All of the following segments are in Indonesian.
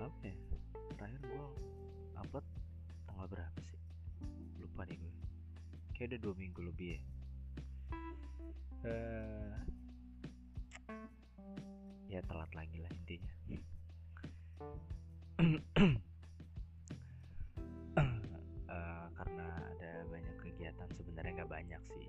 lama ya? Terakhir gue upload tanggal berapa sih? Lupa deh gue kayak udah dua minggu lebih ya. Uh, ya telat lagi lah intinya. Uh, karena ada banyak kegiatan sebenarnya nggak banyak sih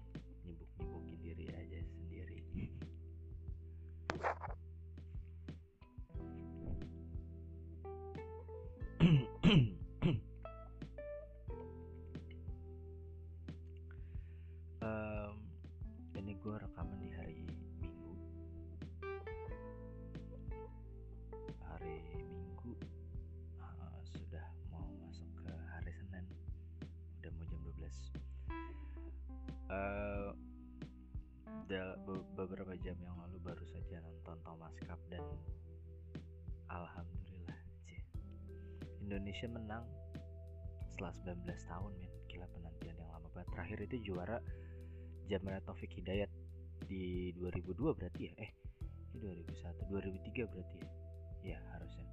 mau jam 12 uh, beberapa jam yang lalu baru saja nonton Thomas Cup dan Alhamdulillah sih Indonesia menang setelah 19 tahun men. Gila penantian yang lama banget. Terakhir itu juara Jamra Taufik Hidayat di 2002 berarti ya? Eh ini 2001 2003 berarti ya? Ya harusnya.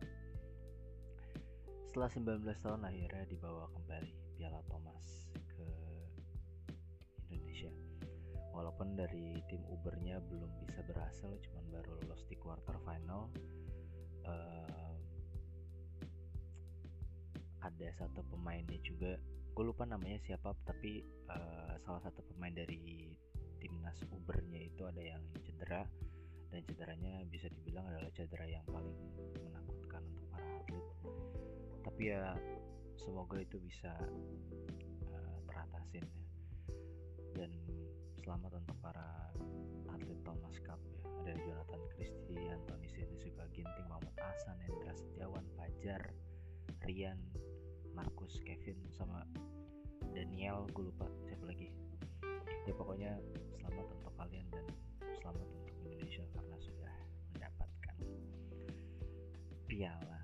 Setelah 19 tahun akhirnya dibawa kembali Piala Thomas walaupun dari tim Ubernya belum bisa berhasil cuman baru lolos di quarter final uh, ada satu pemainnya juga. Gue lupa namanya siapa tapi uh, salah satu pemain dari timnas Ubernya itu ada yang cedera. Dan cederanya bisa dibilang adalah cedera yang paling menakutkan untuk para atlet. Tapi ya semoga itu bisa uh, teratasin ya. Dan selamat untuk para atlet Thomas Cup ya. Ada Jonathan Christian, Tony juga Ginting, Muhammad Hasan, Hendra Setiawan, Fajar, Rian, Markus, Kevin sama Daniel gue lupa siapa lagi. Ya pokoknya selamat untuk kalian dan selamat untuk Indonesia karena sudah mendapatkan piala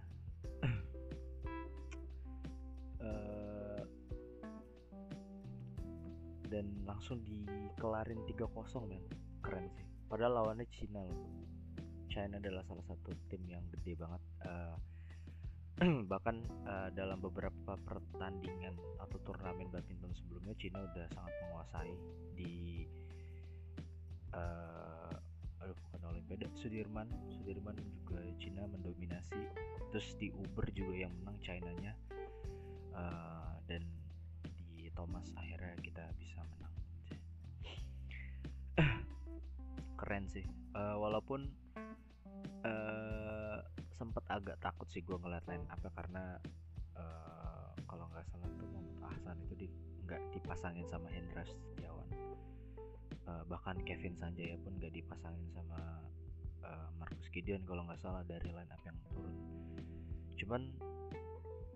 dan langsung dikelarin 3-0 men. Keren sih. Padahal lawannya Cina loh. China adalah salah satu tim yang gede banget uh, bahkan uh, dalam beberapa pertandingan atau turnamen badminton sebelumnya Cina udah sangat menguasai di uh, aduh bukan Olimpiade Sudirman. Sudirman juga Cina mendominasi. Terus di Uber juga yang menang China-nya. Uh, dan Thomas akhirnya kita bisa menang. Keren sih. Uh, walaupun uh, sempet agak takut sih gue ngeliat line apa karena uh, kalau nggak salah tuh Muhammad Ahsan itu di nggak dipasangin sama Hendra Setiawan. Uh, bahkan Kevin Sanjaya pun nggak dipasangin sama uh, Marcus Gideon kalau nggak salah dari line up yang turun. Cuman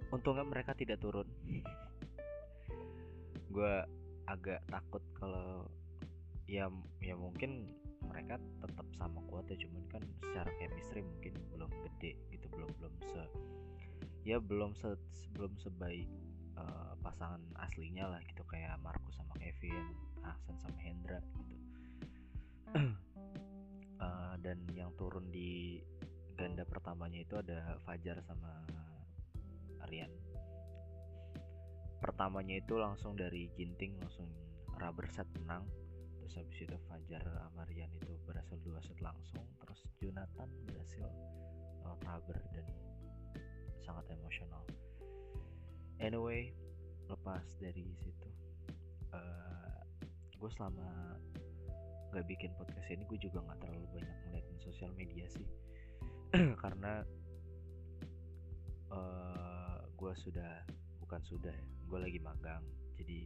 untungnya mereka tidak turun gue agak takut kalau ya ya mungkin mereka tetap sama kuatnya cuman kan secara chemistry mungkin belum gede gitu belum belum se ya belum se belum sebaik uh, pasangan aslinya lah gitu kayak Markus sama Kevin, Hasan sama Hendra gitu. uh, dan yang turun di ganda pertamanya itu ada Fajar sama Aryan. Pertamanya itu langsung dari Ginting langsung rubber set menang. Terus habis itu Fajar Amarian itu berhasil dua set langsung. Terus Jonathan berhasil uh, rubber dan sangat emosional. Anyway lepas dari situ uh, gue selama gak bikin podcast ini gue juga nggak terlalu banyak ngeliatin sosial media sih. Karena uh, gue sudah bukan sudah ya gue lagi magang jadi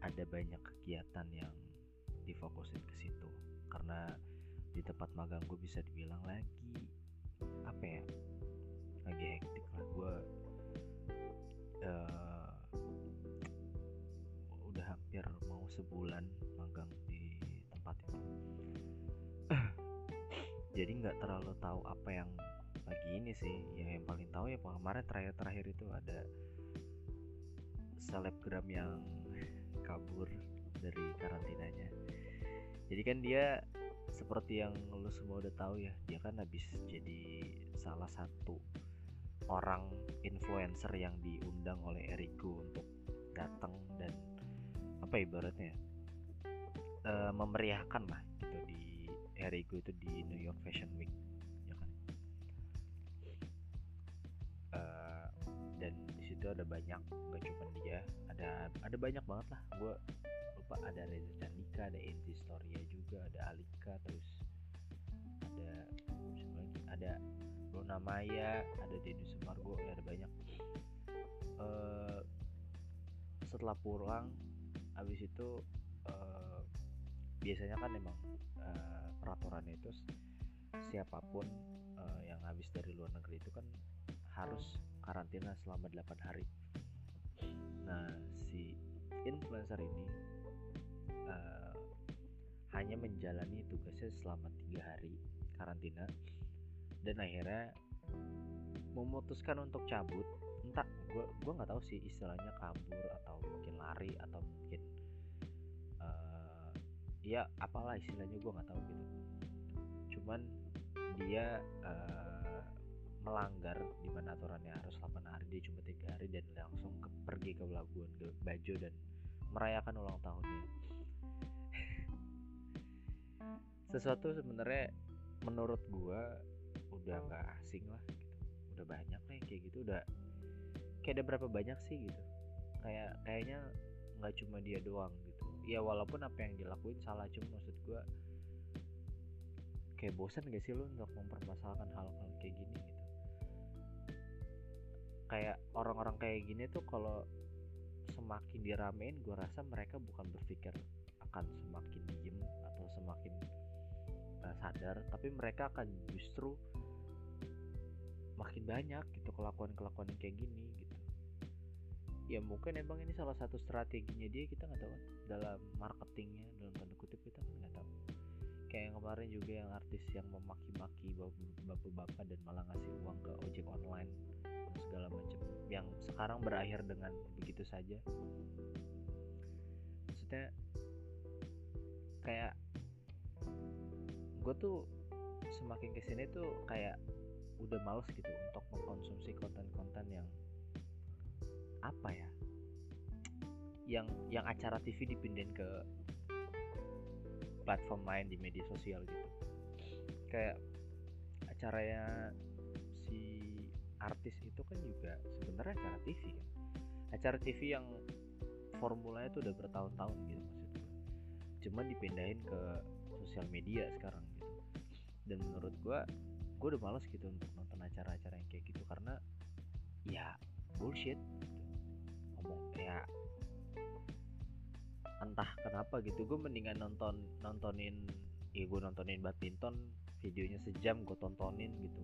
ada banyak kegiatan yang difokusin ke situ. Karena di tempat magang gue bisa dibilang lagi apa ya lagi hektik lah. Gue uh, udah hampir mau sebulan magang di tempat itu. Jadi nggak terlalu tahu apa yang lagi ini sih. Ya yang paling tahu ya kemarin terakhir-terakhir itu ada selebgram yang kabur dari karantinanya. Jadi kan dia seperti yang lu semua udah tahu ya dia kan habis jadi salah satu orang influencer yang diundang oleh Eriko untuk datang dan apa ibaratnya e, memeriahkan lah gitu di Eriko itu di New York Fashion Week situ ada banyak gak cuma dia ada ada banyak banget lah. Gue lupa ada Reza Candika ada Enzi Storia juga ada Alika terus ada lagi? Ada Luna Maya ada Denny Sumargo ya ada banyak. Uh, setelah pulang habis itu uh, biasanya kan emang uh, peraturannya itu siapa pun uh, yang habis dari luar negeri itu kan harus karantina selama 8 hari. Nah si influencer ini uh, hanya menjalani tugasnya selama tiga hari karantina dan akhirnya memutuskan untuk cabut. Entah gue gue nggak tahu sih istilahnya kabur atau mungkin lari atau mungkin uh, ya apalah istilahnya gue nggak tahu gitu. Cuman dia uh, melanggar di mana aturannya harus 8 hari dia cuma tiga hari dan langsung ke, pergi ke pelabuhan ke Bajo dan merayakan ulang tahunnya. Sesuatu sebenarnya menurut gua udah nggak asing lah gitu. Udah banyak nih kayak gitu udah kayak ada berapa banyak sih gitu. Kayak kayaknya nggak cuma dia doang gitu. Ya walaupun apa yang dilakuin salah cuma maksud gua kayak bosan gak sih lu untuk mempermasalahkan hal-hal kayak gini gitu kayak orang-orang kayak gini tuh kalau semakin diramein gue rasa mereka bukan berpikir akan semakin diem atau semakin uh, sadar tapi mereka akan justru makin banyak gitu kelakuan-kelakuan kayak gini gitu. Ya mungkin emang ini salah satu strateginya dia kita nggak tahu kan dalam marketingnya dalam kayak yang kemarin juga yang artis yang memaki-maki bapak-bapak dan malah ngasih uang ke ojek online segala macam yang sekarang berakhir dengan begitu saja. Maksudnya kayak gue tuh semakin ke sini tuh kayak udah males gitu untuk mengkonsumsi konten-konten yang apa ya? Yang yang acara TV dipindahin ke platform lain di media sosial gitu. Kayak acaranya si artis itu kan juga sebenarnya acara TV kan. Acara TV yang formulanya tuh udah bertahun-tahun gitu maksudnya. Cuma dipindahin ke sosial media sekarang gitu. Dan menurut gue gue udah males gitu untuk nonton acara-acara yang kayak gitu karena ya bullshit gitu. ngomong ya entah kenapa gitu gue mendingan nonton nontonin ya gue nontonin badminton videonya sejam gue tontonin gitu.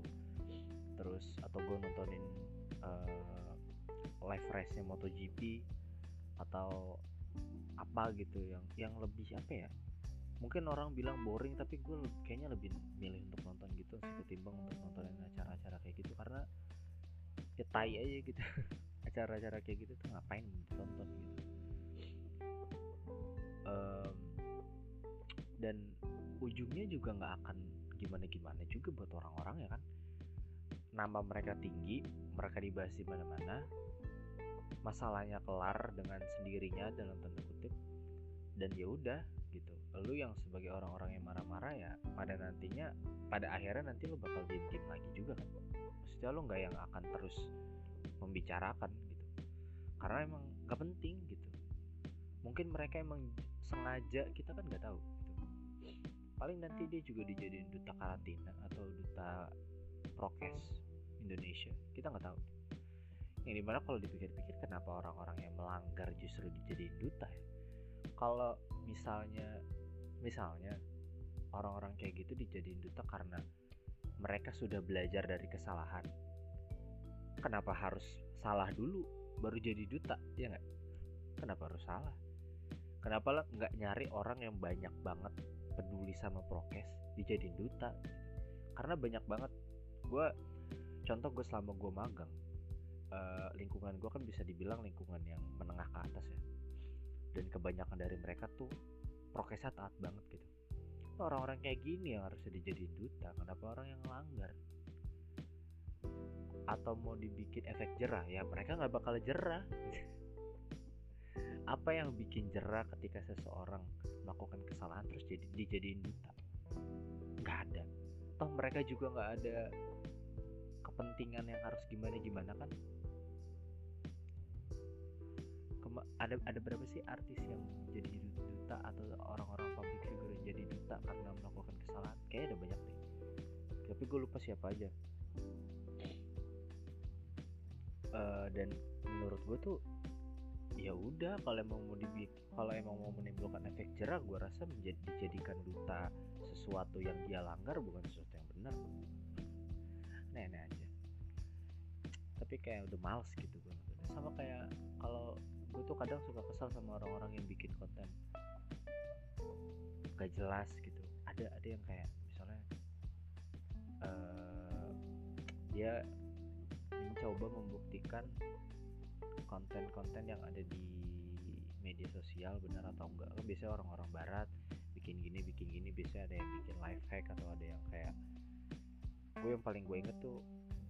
Terus atau gue nontonin uh, live race nya MotoGP atau apa gitu yang yang lebih apa ya mungkin orang bilang boring tapi gue kayaknya lebih milih untuk nonton gitu sih ketimbang untuk nontonin acara-acara kayak gitu karena ya tai aja gitu. Acara-acara kayak gitu tuh ngapain ditonton gitu um, dan ujungnya juga nggak akan gimana-gimana juga buat orang-orang ya kan? Nama mereka tinggi mereka dibahas di mana-mana masalahnya kelar dengan sendirinya dalam tanda kutip dan ya udah gitu. Lu yang sebagai orang-orang yang marah-marah ya pada nantinya pada akhirnya nanti lu bakal diem-diem lagi juga kan? Maksudnya lu nggak yang akan terus membicarakan gitu. Karena emang gak penting gitu mungkin mereka emang sengaja kita kan nggak tahu gitu. Paling nanti dia juga dijadiin duta karantina atau duta prokes Indonesia. Kita nggak tahu. Yang di mana kalau dipikir-pikir kenapa orang-orang yang melanggar justru dijadiin duta ya? Kalau misalnya misalnya orang-orang kayak gitu dijadiin duta karena mereka sudah belajar dari kesalahan kenapa harus salah dulu baru jadi duta ya nggak? Kenapa harus salah kenapa lah nggak nyari orang yang banyak banget peduli sama prokes dijadiin duta? Karena banyak banget. Gue contoh gue selama gue magang uh, lingkungan gue kan bisa dibilang lingkungan yang menengah ke atas ya. Dan kebanyakan dari mereka tuh prokesnya taat banget gitu. Orang-orang kayak gini yang harusnya dijadiin duta kenapa orang yang langgar atau mau dibikin efek jerah? Ya mereka nggak bakal jerah apa yang bikin jerah ketika seseorang melakukan kesalahan terus jadi dijadiin duta? Nggak ada. Toh mereka juga nggak ada kepentingan yang harus gimana gimana kan? Kema ada ada berapa sih artis yang jadi duta atau orang-orang public figure yang jadi duta karena melakukan kesalahan? Kayak ada banyak deh. Tapi gue lupa siapa aja. Uh, dan menurut gue tuh ya udah kalau emang mau dibikin kalau emang mau menimbulkan efek jerah gue rasa menjadi dijadikan duta sesuatu yang dia langgar bukan sesuatu yang benar. Nenek aja. Tapi kayak udah males gitu gue sama kayak kalau gue tuh kadang suka kesal sama orang-orang yang bikin konten. Gak jelas gitu. Ada ada yang kayak misalnya uh, dia mencoba membuktikan konten-konten yang ada di media sosial benar atau enggak. Kan biasanya orang-orang barat bikin gini bikin gini biasanya ada yang bikin life hack atau ada yang kayak gue yang paling gue inget tuh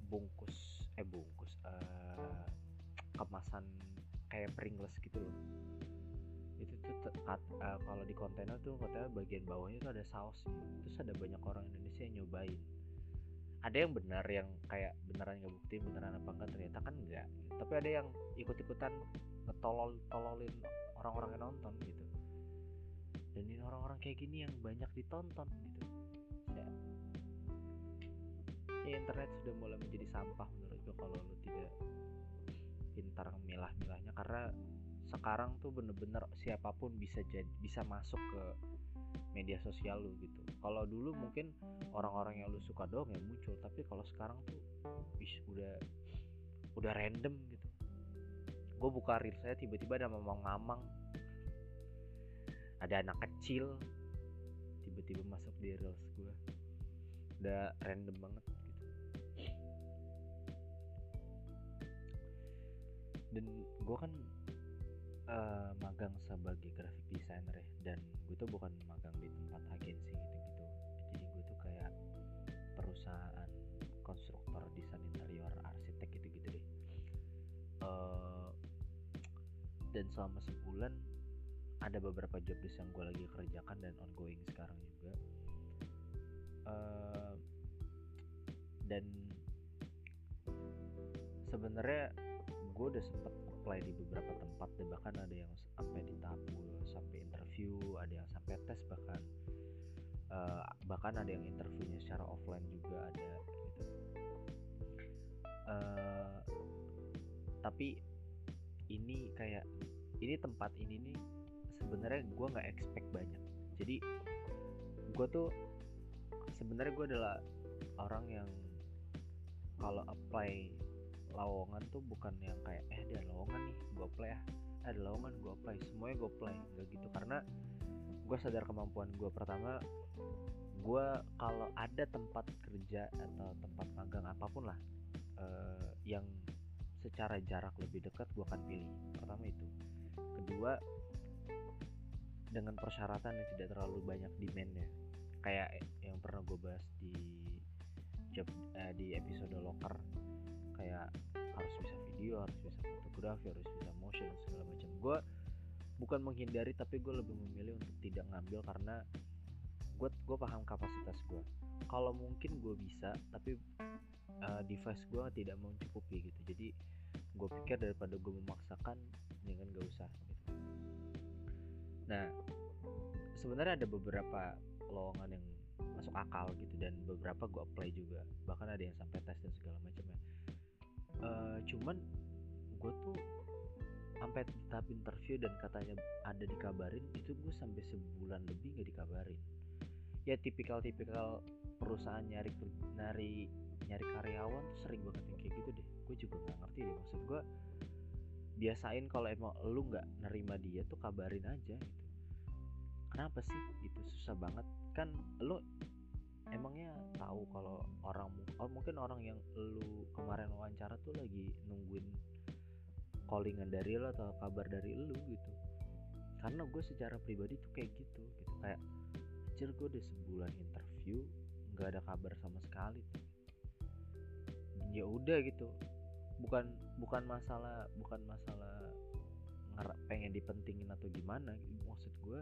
bungkus eh bungkus uh, kemasan kayak Pringles gitu loh. Itu tuh uh, kalau di kontainer tuh katanya bagian bawahnya tuh ada saus terus ada banyak orang Indonesia yang nyobain ada yang benar yang kayak beneran nggak bukti beneran apa enggak ternyata kan enggak tapi ada yang ikut-ikutan ngetolol tololin orang-orang yang nonton gitu. Dan ini orang-orang kayak gini yang banyak ditonton gitu. Ya, ya internet sudah mulai menjadi sampah menurut gue kalau lo tidak pintar milah-milahnya karena sekarang tuh bener-bener siapa pun bisa jadi bisa masuk ke media sosial lu gitu. Kalau dulu mungkin orang-orang yang lu suka doang yang muncul tapi kalau sekarang tuh bis udah udah random gitu. Gue buka reel saya tiba-tiba ada ngomong ngamang ada anak kecil tiba-tiba masuk di reels gue udah random banget gitu. Dan gue kan uh, magang sebagai graphic designer ya dan gue tuh bukan magang di tempat agensi gitu-gitu. Jadi gue tuh kayak perusahaan konstruktor desain interior arsitek gitu-gitu deh. Uh, dan selama sebulan ada beberapa job desk yang gue lagi kerjakan dan ongoing sekarang juga. Uh, dan sebenarnya gue udah sempet apply di beberapa tempat dan bahkan ada yang sampai di tahap sampai interview ada yang sampai tes bahkan uh, bahkan ada yang interviewnya secara offline juga ada gitu. Uh, tapi ini kayak ini tempat ini nih sebenarnya gue nggak expect banyak. Jadi gue tuh sebenarnya gue adalah orang yang kalau apply lowongan tuh bukan yang kayak eh ada lowongan nih gue play eh, ada lowongan gue play semuanya gue play. Nggak gitu karena gue sadar kemampuan gue pertama gue kalau ada tempat kerja atau tempat magang apa pun lah uh, yang secara jarak lebih dekat gue akan pilih. Pertama itu. Kedua dengan persyaratan yang tidak terlalu banyak demandnya. Kayak yang pernah gue bahas di job uh, di episode locker kayak harus bisa video harus bisa fotografi harus bisa motion segala macam. Gue bukan menghindari tapi gue lebih memilih untuk tidak ngambil karena gue gue paham kapasitas gue kalau mungkin gue bisa tapi uh, device gue tidak mencukupi gitu. Jadi gue pikir daripada gue memaksakan dengan gak usah gitu. Nah sebenarnya ada beberapa lowongan yang masuk akal gitu dan beberapa gue apply juga. Bahkan ada yang sampai tes dan segala macam ya uh, cuman gue tuh sampai tahap interview dan katanya ada dikabarin itu gue sampai sebulan lebih nggak dikabarin. Ya tipikal-tipikal perusahaan nyari nyari nyari karyawan tuh sering banget yang kayak gitu deh. Gue juga nggak ngerti deh maksud gue biasain kalau emang lu nggak nerima dia tuh kabarin aja gitu. Kenapa sih? Itu susah banget. Kan lu emangnya tahu kalau orang oh mungkin orang yang lu kemarin wawancara tuh lagi nungguin callingan dari lo atau kabar dari lu gitu. Karena gue secara pribadi tuh kayak gitu gitu. Kayak anjir gue udah sebulan interview nggak ada kabar sama sekali. Ya udah gitu. Bukan bukan masalah bukan masalah pengen dipentingin atau gimana maksud gue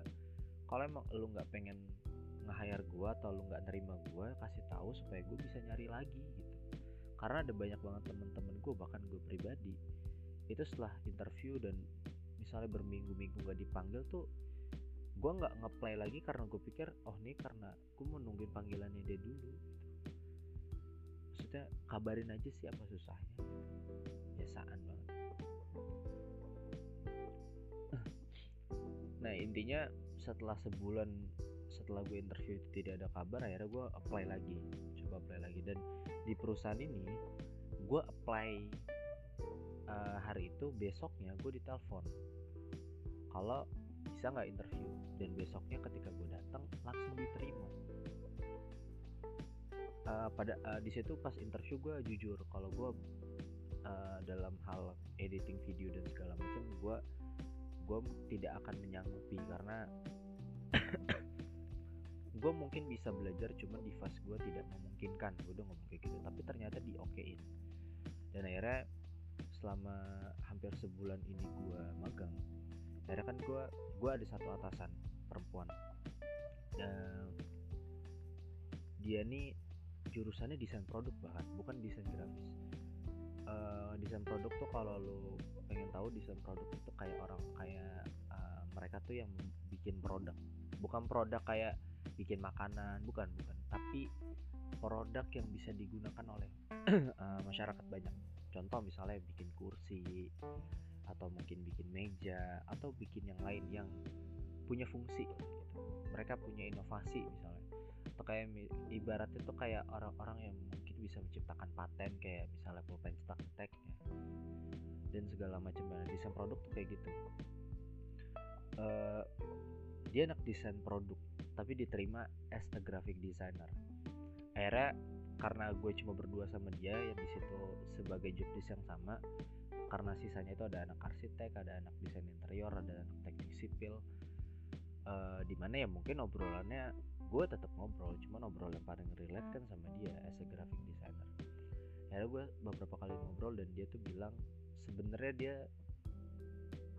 kalau emang lu nggak pengen nge-hire gue atau lu nggak nerima gue kasih tahu supaya gue bisa nyari lagi gitu. Karena ada banyak banget temen-temen gue bahkan gue pribadi itu setelah interview dan misalnya berminggu-minggu gak dipanggil tuh gue nggak ngeplay lagi karena gue pikir oh nih karena gue mau nungguin panggilannya dia dulu gitu. maksudnya kabarin aja sih apa susahnya. Biasaan banget. Nah intinya setelah sebulan setelah gue interview tidak ada kabar akhirnya gue apply lagi. Coba apply lagi. Dan di perusahaan ini gue apply uh, hari itu besoknya gue ditelepon. Kalau bisa nggak interview? Dan besoknya ketika gue datang langsung diterima. Uh, pada uh, di situ pas interview gue jujur kalau gue uh, dalam hal editing video dan segala macam gue gue tidak akan menyanggupi. Karena gue mungkin bisa belajar cuma di fase gue tidak memungkinkan. Gue udah ngomong kayak gitu tapi ternyata di okein dan akhirnya selama hampir sebulan ini gue magang akhirnya kan gue gue ada satu atasan perempuan. Dan dia nih jurusannya desain produk bahkan bukan desain grafis. Uh, desain produk tuh kalau lo pengen tahu desain produk itu kayak orang kayak uh, mereka tuh yang bikin produk. Bukan produk kayak bikin makanan bukan bukan. Tapi produk yang bisa digunakan oleh uh, masyarakat banyak. Contoh misalnya bikin kursi atau mungkin bikin meja atau bikin yang lain yang punya fungsi gitu. mereka punya inovasi misalnya. Atau kayak ibaratnya tuh kayak orang-orang yang mungkin bisa menciptakan paten kayak misalnya pulpen stack ya. Dan segala macam desain produk tuh kayak gitu. Uh, dia anak desain produk tapi diterima as a graphic designer. Akhirnya karena gue cuma berdua sama dia yang di situ sebagai job desk yang sama karena sisanya itu ada anak arsitek ada anak desain interior ada anak teknik sipil uh, di mana ya mungkin obrolannya gue tetap ngobrol cuma ngobrol yang paling relate kan sama dia as a graphic designer. Akhirnya gue beberapa kali ngobrol dan dia tuh bilang sebenarnya dia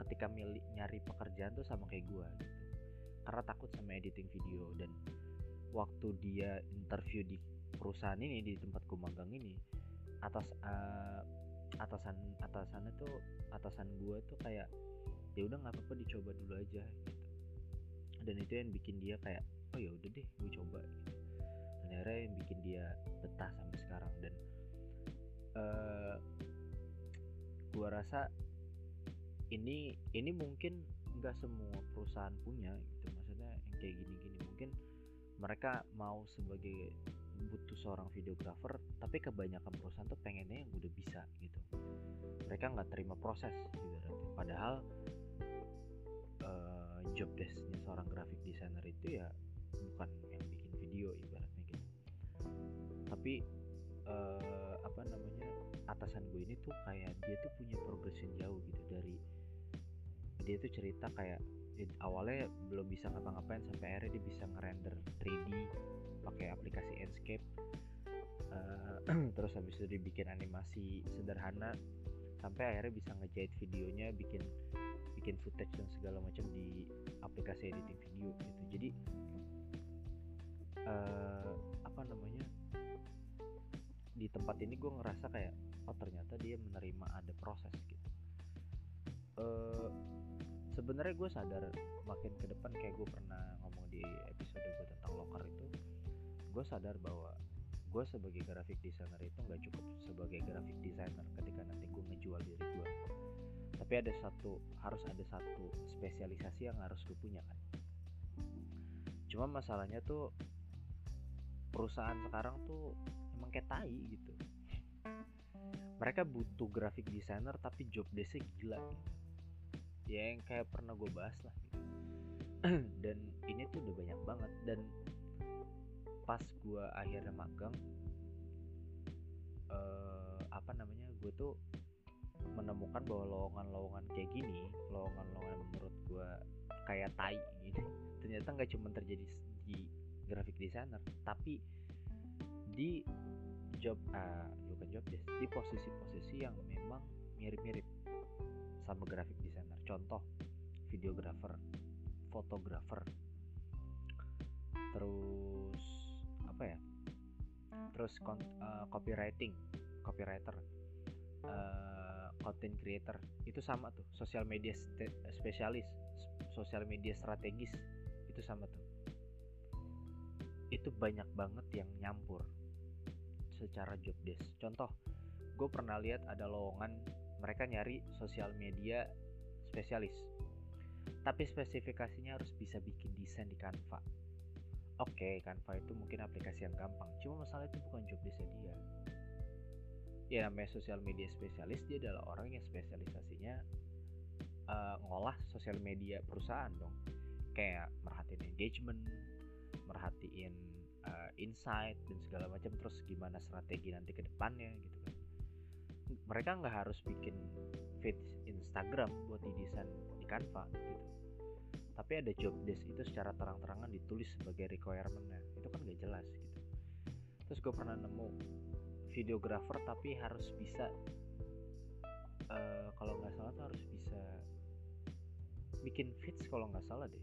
ketika milih nyari pekerjaan tuh sama kayak gue gitu karena takut sama editing video. Dan waktu dia interview di perusahaan ini di tempat gue magang ini atas uh, atasan atasannya tuh atasan gue tuh kayak ya udah nggak apa-apa dicoba dulu aja gitu. Dan itu yang bikin dia kayak oh ya udah deh gue coba gitu. Dan akhirnya yang bikin dia betah sampai sekarang. Dan uh, gue rasa ini ini mungkin nggak semua perusahaan punya gitu kayak gini-gini. Mungkin mereka mau sebagai butuh seorang videografer tapi kebanyakan perusahaan tuh pengennya yang udah bisa gitu. Mereka nggak terima proses gitu padahal uh, job desknya seorang graphic designer itu ya bukan yang bikin video ibaratnya gitu. Tapi uh, apa namanya atasan gue ini tuh kayak dia tuh punya progression jauh gitu. Dari dia tuh cerita kayak awalnya belum bisa ngapa-ngapain sampai akhirnya dia bisa ngerender 3D pakai aplikasi Enscape. Uh, terus habis itu dibikin animasi sederhana sampai akhirnya bisa ngejahit videonya bikin bikin footage dan segala macam di aplikasi editing video gitu. Jadi uh, apa namanya di tempat ini gue ngerasa kayak oh ternyata dia menerima ada proses gitu. Uh, sebenarnya gue sadar makin ke depan kayak gue pernah ngomong di episode gue tentang locker itu gue sadar bahwa gue sebagai graphic designer itu nggak cukup sebagai graphic designer ketika nanti gue ngejual diri gue tapi ada satu harus ada satu spesialisasi yang harus gue punya kan. Cuma masalahnya tuh perusahaan sekarang tuh emang kayak tai gitu. Mereka butuh graphic designer tapi job desknya gila gitu ya yang kayak pernah gue bahas lah. Dan ini tuh udah banyak banget. Dan pas gue akhirnya magang uh, apa namanya gue tuh menemukan bahwa lowongan-lowongan kayak gini lowongan-lowongan menurut gue kayak tai gitu. Ternyata nggak cuma terjadi di graphic designer tapi di job uh, bukan job desk di posisi-posisi yang memang mirip-mirip sama graphic designer contoh videographer fotografer. Terus apa ya? Terus uh, copywriting copywriter uh, content creator. Itu sama tuh sosial media spesialis sosial media strategis. Itu sama tuh. Itu banyak banget yang nyampur secara job desk. Contoh gue pernah lihat ada lowongan mereka nyari sosial media spesialis. Tapi spesifikasinya harus bisa bikin desain di Canva. Oke okay, Canva itu mungkin aplikasi yang gampang. Cuma masalah itu bukan job desknya dia. Ya namanya sosial media spesialis dia adalah orang yang spesialisasinya uh, ngolah sosial media perusahaan dong. Kayak merhatiin engagement merhatiin uh, insight dan segala macam. Terus gimana strategi nanti ke depannya gitu kan mereka nggak harus bikin feed Instagram buat didesain di Canva gitu tapi ada job desk itu secara terang-terangan ditulis sebagai requirementnya itu kan gak jelas gitu terus gue pernah nemu videographer tapi harus bisa uh, kalau nggak salah tuh harus bisa bikin feeds kalau nggak salah deh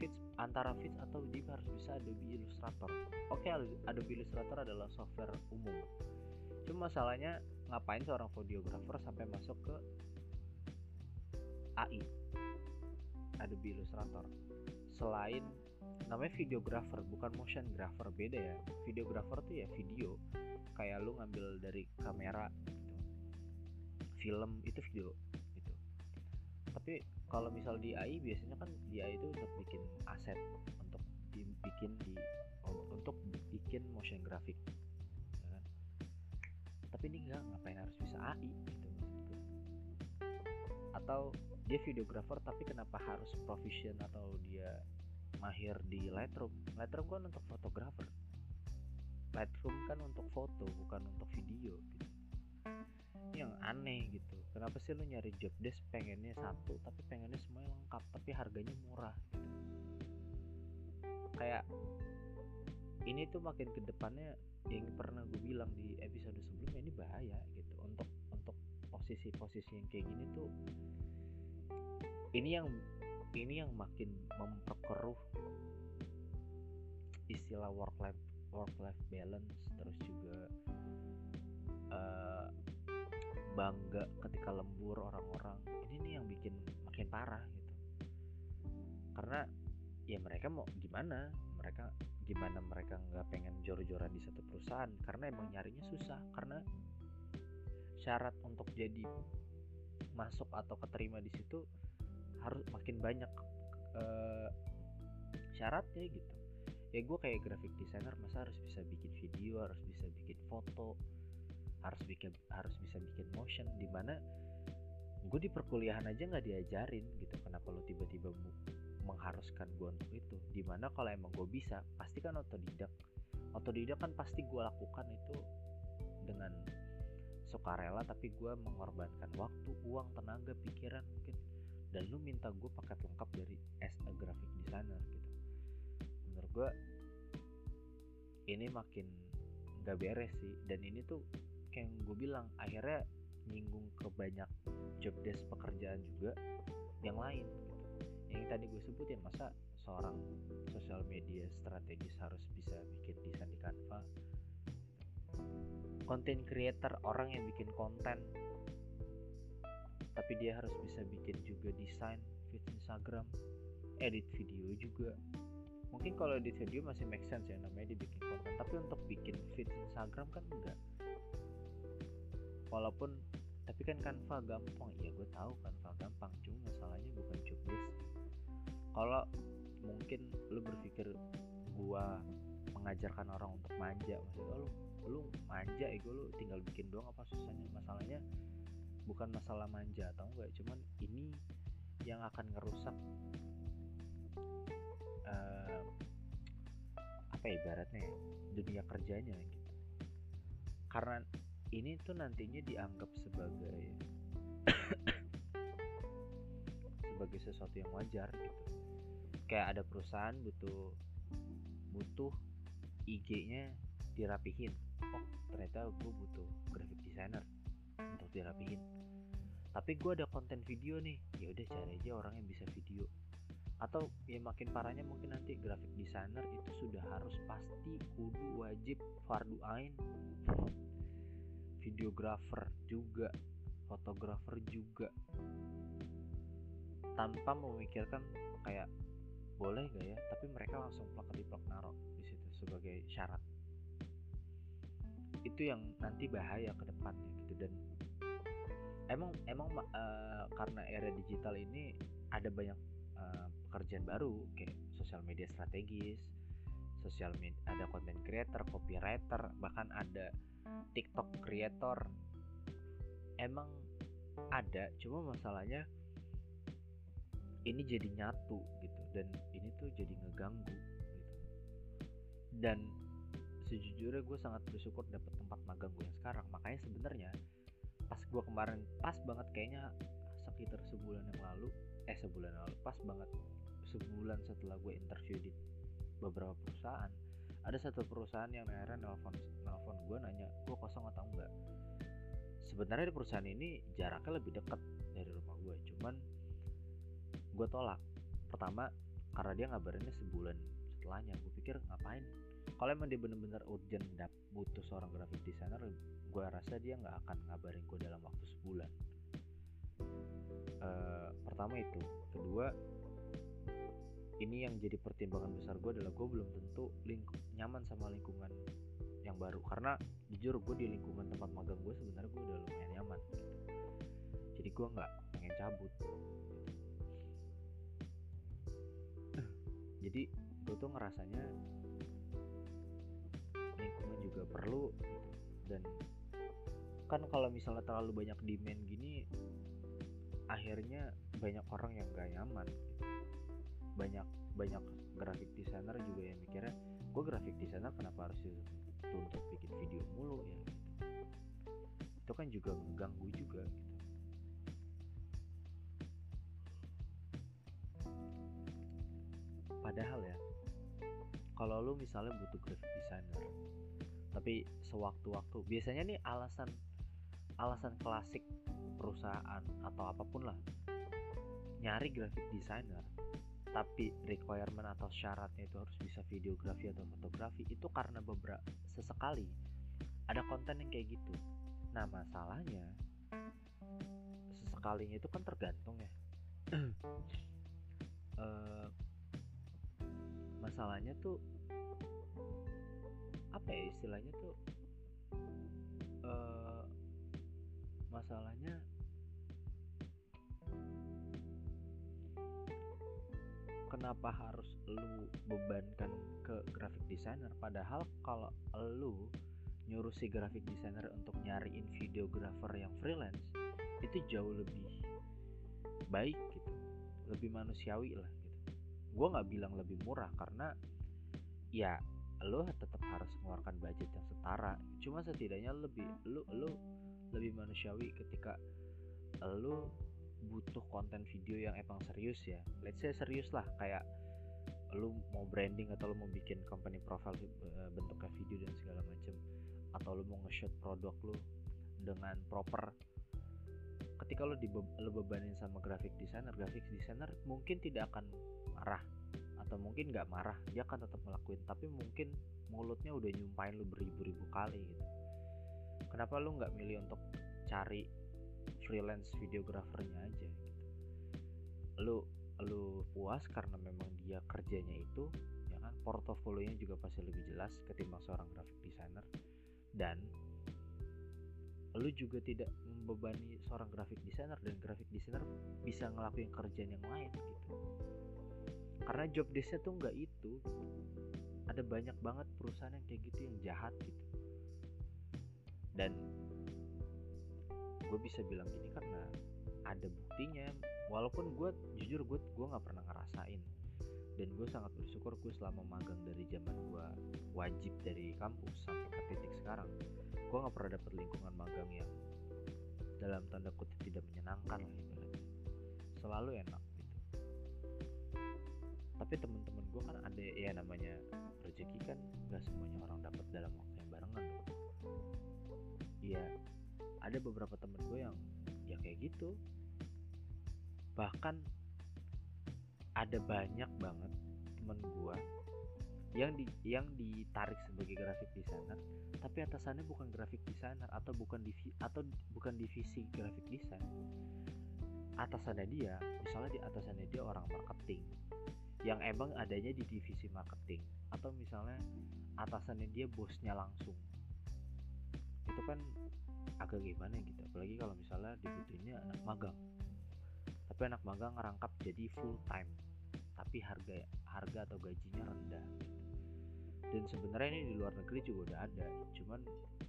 Fits antara Fits atau Jeep harus bisa Adobe Illustrator. Oke, okay, Adobe Illustrator adalah software umum. Cuma masalahnya ngapain seorang videographer sampai masuk ke AI Adobe Illustrator. Selain namanya videographer bukan motion grapher beda ya. Videographer tuh ya video kayak lu ngambil dari kamera gitu. Film itu video gitu. Tapi kalau misal di AI biasanya kan di AI itu untuk bikin aset untuk dibikin di untuk bikin motion graphic? Tapi ini enggak ngapain harus bisa AI gitu maksudku. Atau dia videographer tapi kenapa harus proficient atau dia mahir di Lightroom? Lightroom kan untuk fotografer. Lightroom kan untuk foto bukan untuk video gitu. Yang aneh gitu. Kenapa sih lu nyari job desk pengennya satu tapi pengennya semuanya lengkap tapi harganya murah gitu? Kayak ini tuh makin ke depannya yang pernah gue bilang di episode sebelumnya ini bahaya gitu. Untuk untuk posisi-posisi yang kayak gini tuh ini yang ini yang makin memperkeruh istilah work life work life balance. Terus juga uh, bangga ketika lembur orang-orang. Ini nih yang bikin makin parah gitu. Karena ya mereka mau gimana? Mereka gimana mereka nggak pengen jor-joran di satu perusahaan karena emang nyarinya susah. Karena syarat untuk jadi masuk atau keterima di situ harus makin banyak uh, syaratnya gitu. Ya gue kayak graphic designer masa harus bisa bikin video harus bisa bikin foto harus bikin harus bisa bikin motion di mana gue di perkuliahan aja nggak diajarin gitu kenapa lo tiba-tiba mengharuskan gue untuk itu. Di mana kalau emang gue bisa pasti kan otodidak. Otodidak kan pasti gue lakukan itu dengan sukarela tapi gue mengorbankan waktu uang tenaga pikiran mungkin. Dan lu minta gue paket lengkap dari as a graphic designer gitu. Menurut gue ini makin nggak beres sih. Dan ini tuh kayak yang gue bilang akhirnya nyinggung ke banyak job desk pekerjaan juga yang lain gitu yang tadi gue sebutin masa seorang sosial media strategis harus bisa bikin desain di Canva? Content creator orang yang bikin konten. Tapi dia harus bisa bikin juga desain feed Instagram edit video juga. Mungkin kalau edit video masih make sense ya namanya dia bikin konten. Tapi untuk bikin feed Instagram kan enggak. Walaupun tapi kan Canva gampang. Ya gue tahu Canva gampang. Cuma masalahnya bukan desk kalau mungkin lu berpikir gue mengajarkan orang untuk manja maksudnya lu lu manja ego lu tinggal bikin doang apa susahnya? Masalahnya bukan masalah manja atau enggak cuman ini yang akan ngerusak uh, apa ya ibaratnya ya, dunia kerjanya gitu. Karena ini tuh nantinya dianggap sebagai sebagai sesuatu yang wajar gitu kayak ada perusahaan butuh butuh IG-nya dirapihin. Oh ternyata gue butuh graphic designer untuk dirapihin. Tapi gue ada konten video nih ya udah cari aja orang yang bisa video. Atau ya makin parahnya mungkin nanti graphic designer itu sudah harus pasti kudu wajib fardu ain. Videographer juga fotografer juga. Tanpa memikirkan kayak boleh gak ya? Tapi mereka langsung plak di plak naro di situ sebagai syarat. Itu yang nanti bahaya ke depannya gitu. Dan emang emang uh, karena era digital ini ada banyak uh, pekerjaan baru kayak sosial media strategis sosial media ada content creator copywriter bahkan ada TikTok creator. Emang ada cuma masalahnya ini jadi nyatu gitu dan ini tuh jadi ngeganggu gitu. Dan sejujurnya gue sangat bersyukur dapat tempat magang gue yang sekarang. Makanya sebenarnya pas gue kemarin pas banget kayaknya sekitar sebulan yang lalu eh sebulan lalu pas banget sebulan setelah gue interview di beberapa perusahaan ada satu perusahaan yang akhirnya nelfon nelfon gue nanya gue kosong atau enggak? Sebenarnya di perusahaan ini jaraknya lebih dekat dari rumah gue cuman gue tolak. Pertama karena dia ngabarinnya sebulan setelahnya. Gue pikir ngapain? Kalau emang dia bener-bener urgent dap butuh seorang graphic designer gue rasa dia nggak akan ngabarin gue dalam waktu sebulan. Uh, pertama itu. Kedua ini yang jadi pertimbangan besar gue adalah gue belum tentu lingkup nyaman sama lingkungan yang baru. Karena jujur gue di lingkungan tempat magang gue sebenarnya gue udah lumayan nyaman gitu. jadi gue nggak pengen cabut jadi gue tuh ngerasanya juga perlu dan kan kalau misalnya terlalu banyak demand gini akhirnya banyak orang yang gak nyaman. Banyak banyak graphic designer juga yang mikirnya gue graphic designer kenapa harus dituntut bikin video mulu ya? Gitu. Itu kan juga mengganggu juga gitu padahal ya kalau lu misalnya butuh graphic designer tapi sewaktu-waktu biasanya nih alasan alasan klasik perusahaan atau apa pun lah nyari graphic designer tapi requirement atau syaratnya itu harus bisa videografi atau fotografi itu karena beberapa sesekali ada konten yang kayak gitu. Nah masalahnya sesekalinya itu kan tergantung ya. Uh, masalahnya tuh apa ya istilahnya tuh uh, masalahnya kenapa harus lu bebankan ke graphic designer? Padahal kalau lu nyuruh si graphic designer untuk nyariin videographer yang freelance itu jauh lebih baik gitu lebih manusiawi lah gue nggak bilang lebih murah karena ya lo tetap harus mengeluarkan budget yang setara. Cuma setidaknya lebih lo lo lebih manusiawi ketika lo butuh konten video yang emang serius ya. Let's say serius lah kayak lo mau branding atau lo mau bikin company profile eh, bentuknya video dan segala macam atau lo mau nge-shoot produk lo dengan proper ketika lo, dibe lo bebanin sama graphic designer graphic designer mungkin tidak akan marah atau mungkin nggak marah dia akan tetap ngelakuin. Tapi mungkin mulutnya udah nyumpain lu beribu-ribu kali gitu. Kenapa lu nggak milih untuk cari freelance videografernya aja gitu? Lu lu puas karena memang dia kerjanya itu ya kan? Portofolionya juga pasti lebih jelas ketimbang seorang graphic designer. Dan lu juga tidak membebani seorang graphic designer dan graphic designer bisa ngelakuin kerjaan yang lain gitu. Karena job desknya tuh nggak itu. Ada banyak banget perusahaan yang kayak gitu yang jahat gitu. Dan gue bisa bilang gini karena ada buktinya. Walaupun gue jujur gue gue nggak pernah ngerasain. Dan gue sangat bersyukur gue selama magang dari zaman gue wajib dari kampus sampai ke titik sekarang gue nggak pernah dapet lingkungan magang yang dalam tanda kutip tidak menyenangkan lah ibaratnya selalu enak tapi tapi temen-temen gue kan ada ya namanya rezeki kan gak semuanya orang dapat dalam waktu yang barengan. Iya ada beberapa temen gue yang ya kayak gitu. Bahkan ada banyak banget temen gue yang di yang ditarik sebagai graphic designer tapi atasannya bukan graphic designer atau bukan divi, atau bukan divisi graphic design. Atasannya dia misalnya di atasannya dia orang marketing yang emang adanya di divisi marketing. Atau misalnya atasannya dia bosnya langsung. Itu kan agak gimana gitu apalagi kalau misalnya dibutuhnya anak magang. Tapi anak magang ngerangkap jadi full time tapi harga harga atau gajinya rendah. Dan sebenarnya ini di luar negeri juga udah ada cuman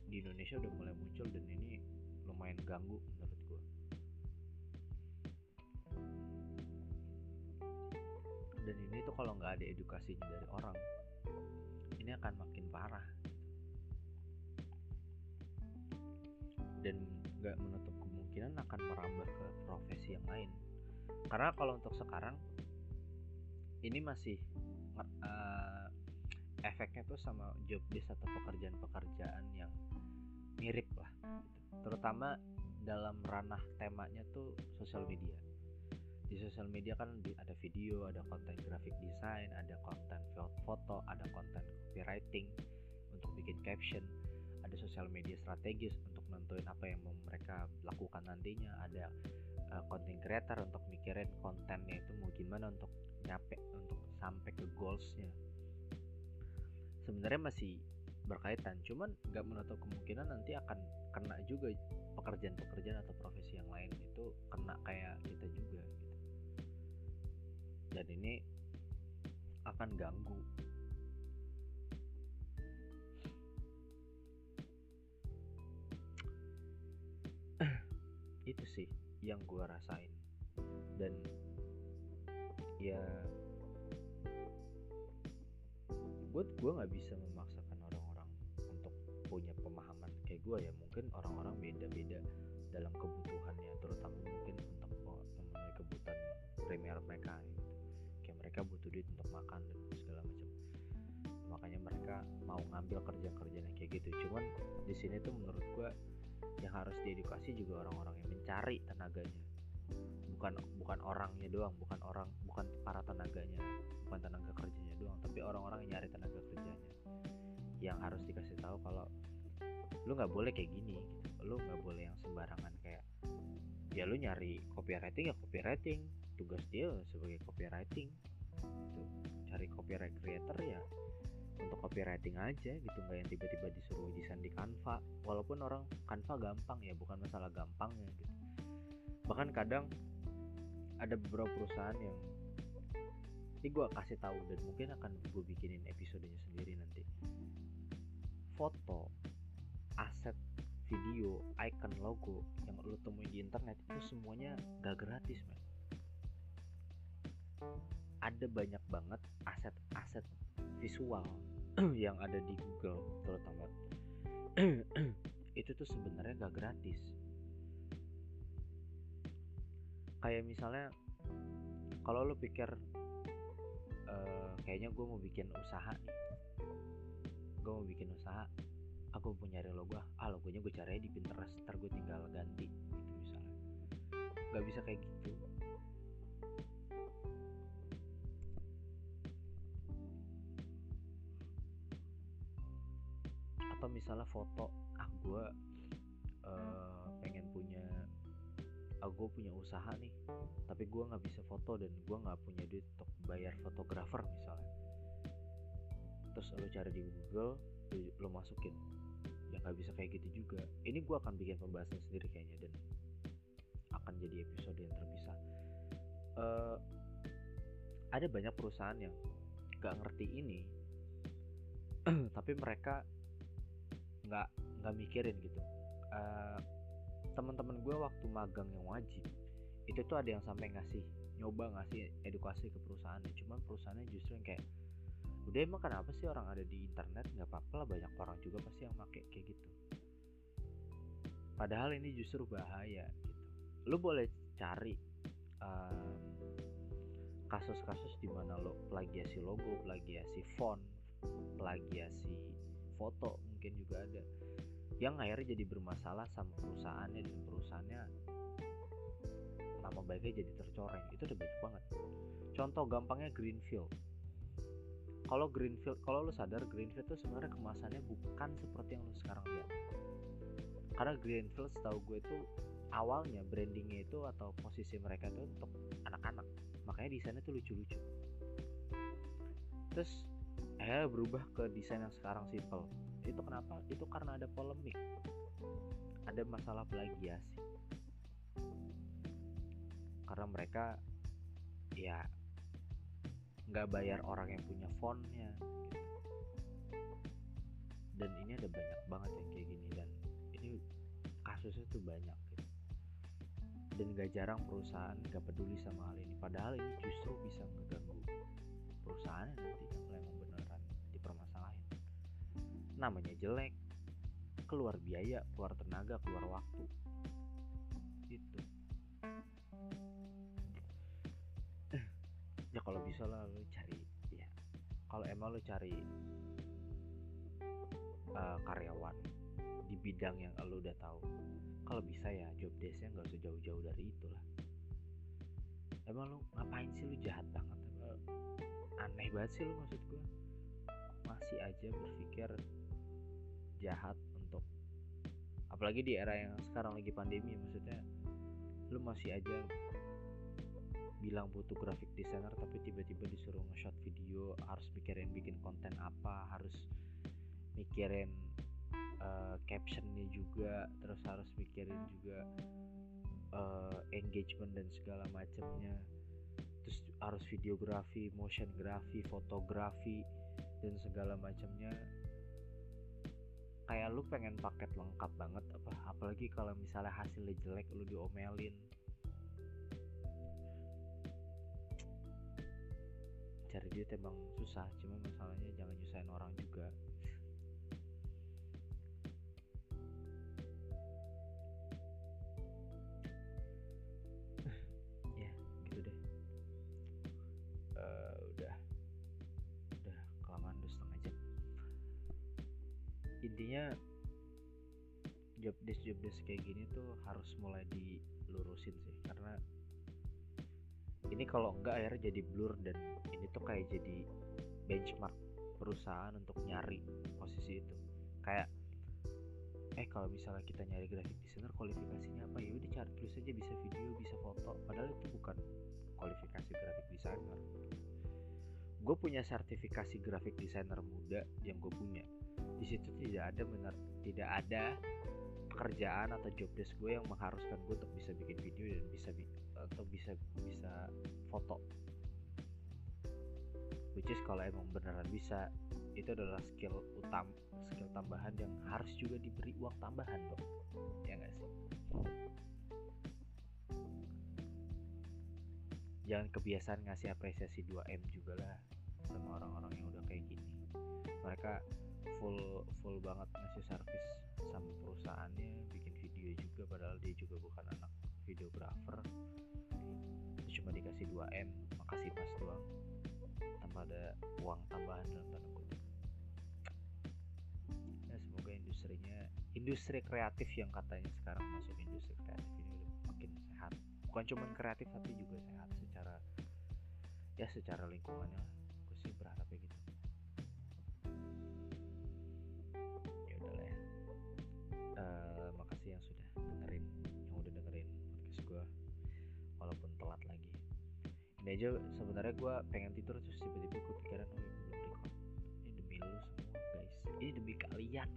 di Indonesia udah mulai muncul dan ini lumayan ganggu menurut gue dan ini tuh kalau nggak ada edukasinya dari orang ini akan makin parah. Dan nggak menutup kemungkinan akan merambah ke profesi yang lain. Karena kalau untuk sekarang ini masih uh, efeknya tuh sama job desk atau pekerjaan-pekerjaan yang mirip lah gitu. terutama dalam ranah temanya tuh sosial media di sosial media kan ada video ada konten graphic design ada konten foto ada konten copywriting untuk bikin caption ada sosial media strategis untuk nentuin apa yang mau mereka lakukan nantinya ada uh, content creator untuk mikirin kontennya itu mau gimana untuk nyampe untuk sampai ke goalsnya. Sebenarnya masih berkaitan cuman nggak menutup kemungkinan nanti akan kena juga pekerjaan-pekerjaan atau profesi yang lain itu kena kayak kita juga gitu. Dan ini akan ganggu. Itu sih yang gue rasain. Dan ya gue gue nggak bisa memaksakan orang-orang untuk punya pemahaman kayak gue ya. Mungkin orang-orang beda-beda dalam kebutuhannya terutama mungkin untuk memenuhi kebutuhan primer mereka gitu. Kayak mereka butuh duit untuk makan dan segala macam. Makanya mereka mau ngambil kerja-kerjaan yang kayak gitu. Cuman di sini tuh menurut gue yang harus diedukasi juga orang-orang yang mencari tenaganya bukan bukan orangnya doang bukan orang bukan para tenaganya bukan tenaga kerjanya doang tapi orang-orang yang nyari tenaga kerjanya. Yang harus dikasih tahu kalau lu nggak boleh kayak gini gitu. lu nggak boleh yang sembarangan kayak ya lu nyari copywriting ya copywriting tugas dia sebagai copywriting gitu. Cari copyright creator ya untuk copywriting aja gitu. Nggak yang tiba-tiba disuruh desain di Canva. Walaupun orang Canva gampang ya bukan masalah gampangnya gitu. Bahkan kadang ada beberapa perusahaan yang ini gue kasih tahu dan mungkin akan gue bikinin episodenya sendiri nanti. Foto aset video icon logo yang lo temuin di internet itu semuanya gak gratis man ada banyak banget aset-aset visual yang ada di Google terutama. Itu tuh sebenarnya gak gratis kayak misalnya kalau lo pikir uh, kayaknya gue mau bikin usaha nih. Gue mau bikin usaha aku mau nyari logo ah logonya gue cari di Pinterest ntar gue tinggal ganti gitu misalnya. Nggak bisa kayak gitu. Atau misalnya foto ah gue uh, ah gue punya usaha nih tapi gue nggak bisa foto dan gue nggak punya duit untuk bayar fotografer misalnya. Terus lo cari di Google lo masukin. Ya nggak bisa kayak gitu juga. Ini gue akan bikin pembahasan sendiri kayaknya dan akan jadi episode yang terpisah. Uh, ada banyak perusahaan yang nggak ngerti ini tapi mereka nggak nggak mikirin gitu. Uh, teman-teman gue waktu magang yang wajib itu tuh ada yang sampai ngasih nyoba ngasih edukasi ke perusahaannya cuman perusahaannya justru yang kayak udah emang kenapa sih orang ada di internet? Nggak apa-apa lah banyak orang juga pasti yang pakai kayak gitu. Padahal ini justru bahaya gitu. Lu boleh cari um, kasus-kasus di mana lo plagiasi logo plagiasi font plagiasi foto mungkin juga ada yang akhirnya jadi bermasalah sama perusahaannya dan perusahaannya nama baiknya jadi tercoreng. Itu udah banyak banget. Contoh gampangnya Greenfield. Kalau Greenfield kalau lo sadar Greenfield tuh sebenarnya kemasannya bukan seperti yang lo sekarang lihat. Karena Greenfield setahu gue itu awalnya brandingnya itu atau posisi mereka itu untuk anak-anak. Makanya desainnya tuh lucu-lucu. Terus eh berubah ke desain yang sekarang simple itu kenapa? Itu karena ada polemik. Ada masalah plagiasi karena mereka ya nggak bayar orang yang punya fontnya. Dan ini ada banyak banget yang kayak gini dan ini kasusnya tuh banyak gitu. dan gak jarang perusahaan gak peduli sama hal ini. Padahal ini justru bisa ngeganggu perusahaan nanti dipermasalahin namanya jelek. Keluar biaya keluar tenaga keluar waktu. Gitu. Ya kalau bisa lah lo cari ya. Kalau emang lo cari uh, karyawan di bidang yang lo udah tahu kalau bisa ya job desknya nggak usah jauh-jauh dari itu lah. Emang lo ngapain sih lo jahat banget? Aneh banget sih lo maksud gue masih aja berpikir jahat untuk apalagi di era yang sekarang lagi pandemi maksudnya lu masih aja bilang butuh graphic designer tapi tiba-tiba disuruh nge-shot video harus mikirin bikin konten apa harus mikirin uh, captionnya juga terus harus mikirin juga uh, engagement dan segala macamnya. Terus harus videografi motion grafi fotografi dan segala macamnya kayak lu pengen paket lengkap banget apa? Apalagi kalau misalnya hasilnya jelek lu diomelin. Cari duit emang susah cuma masalahnya jangan nyusahin orang juga intinya job desk job desk kayak gini tuh harus mulai dilurusin sih. Karena ini kalau enggak akhirnya jadi blur dan ini tuh kayak jadi benchmark perusahaan untuk nyari posisi itu. Kayak eh kalau misalnya kita nyari graphic designer kualifikasinya apa? Ya udah cari tulis aja bisa video bisa foto. Padahal itu bukan kualifikasi graphic designer. Gue punya sertifikasi graphic designer muda yang gue punya di situ tidak ada benar tidak ada pekerjaan atau job desk gue yang mengharuskan gue untuk bisa bikin video dan bisa atau bisa bisa foto. Which is kalau emang beneran bisa itu adalah skill utam skill tambahan yang harus juga diberi uang tambahan dong. Ya nggak sih? Jangan kebiasaan ngasih apresiasi 2M juga lah sama orang-orang yang udah kayak gini. Mereka full full banget ngasih service sama perusahaannya bikin video juga padahal dia juga bukan anak videografer cuma dikasih 2M makasih pas doang. Tanpa ada uang tambahan dalam tanda kutip. Ya semoga industrinya industri kreatif yang katanya sekarang masuk industri kreatif ini udah makin sehat. Bukan cuma kreatif tapi juga sehat secara ya secara lingkungannya uh, makasih yang sudah dengerin yang udah dengerin podcast gue walaupun telat lagi. Ini aja sebenarnya gue pengen tidur terus tiba-tiba gue pikiran oh record. Ini demi lu semua guys. Ini demi kalian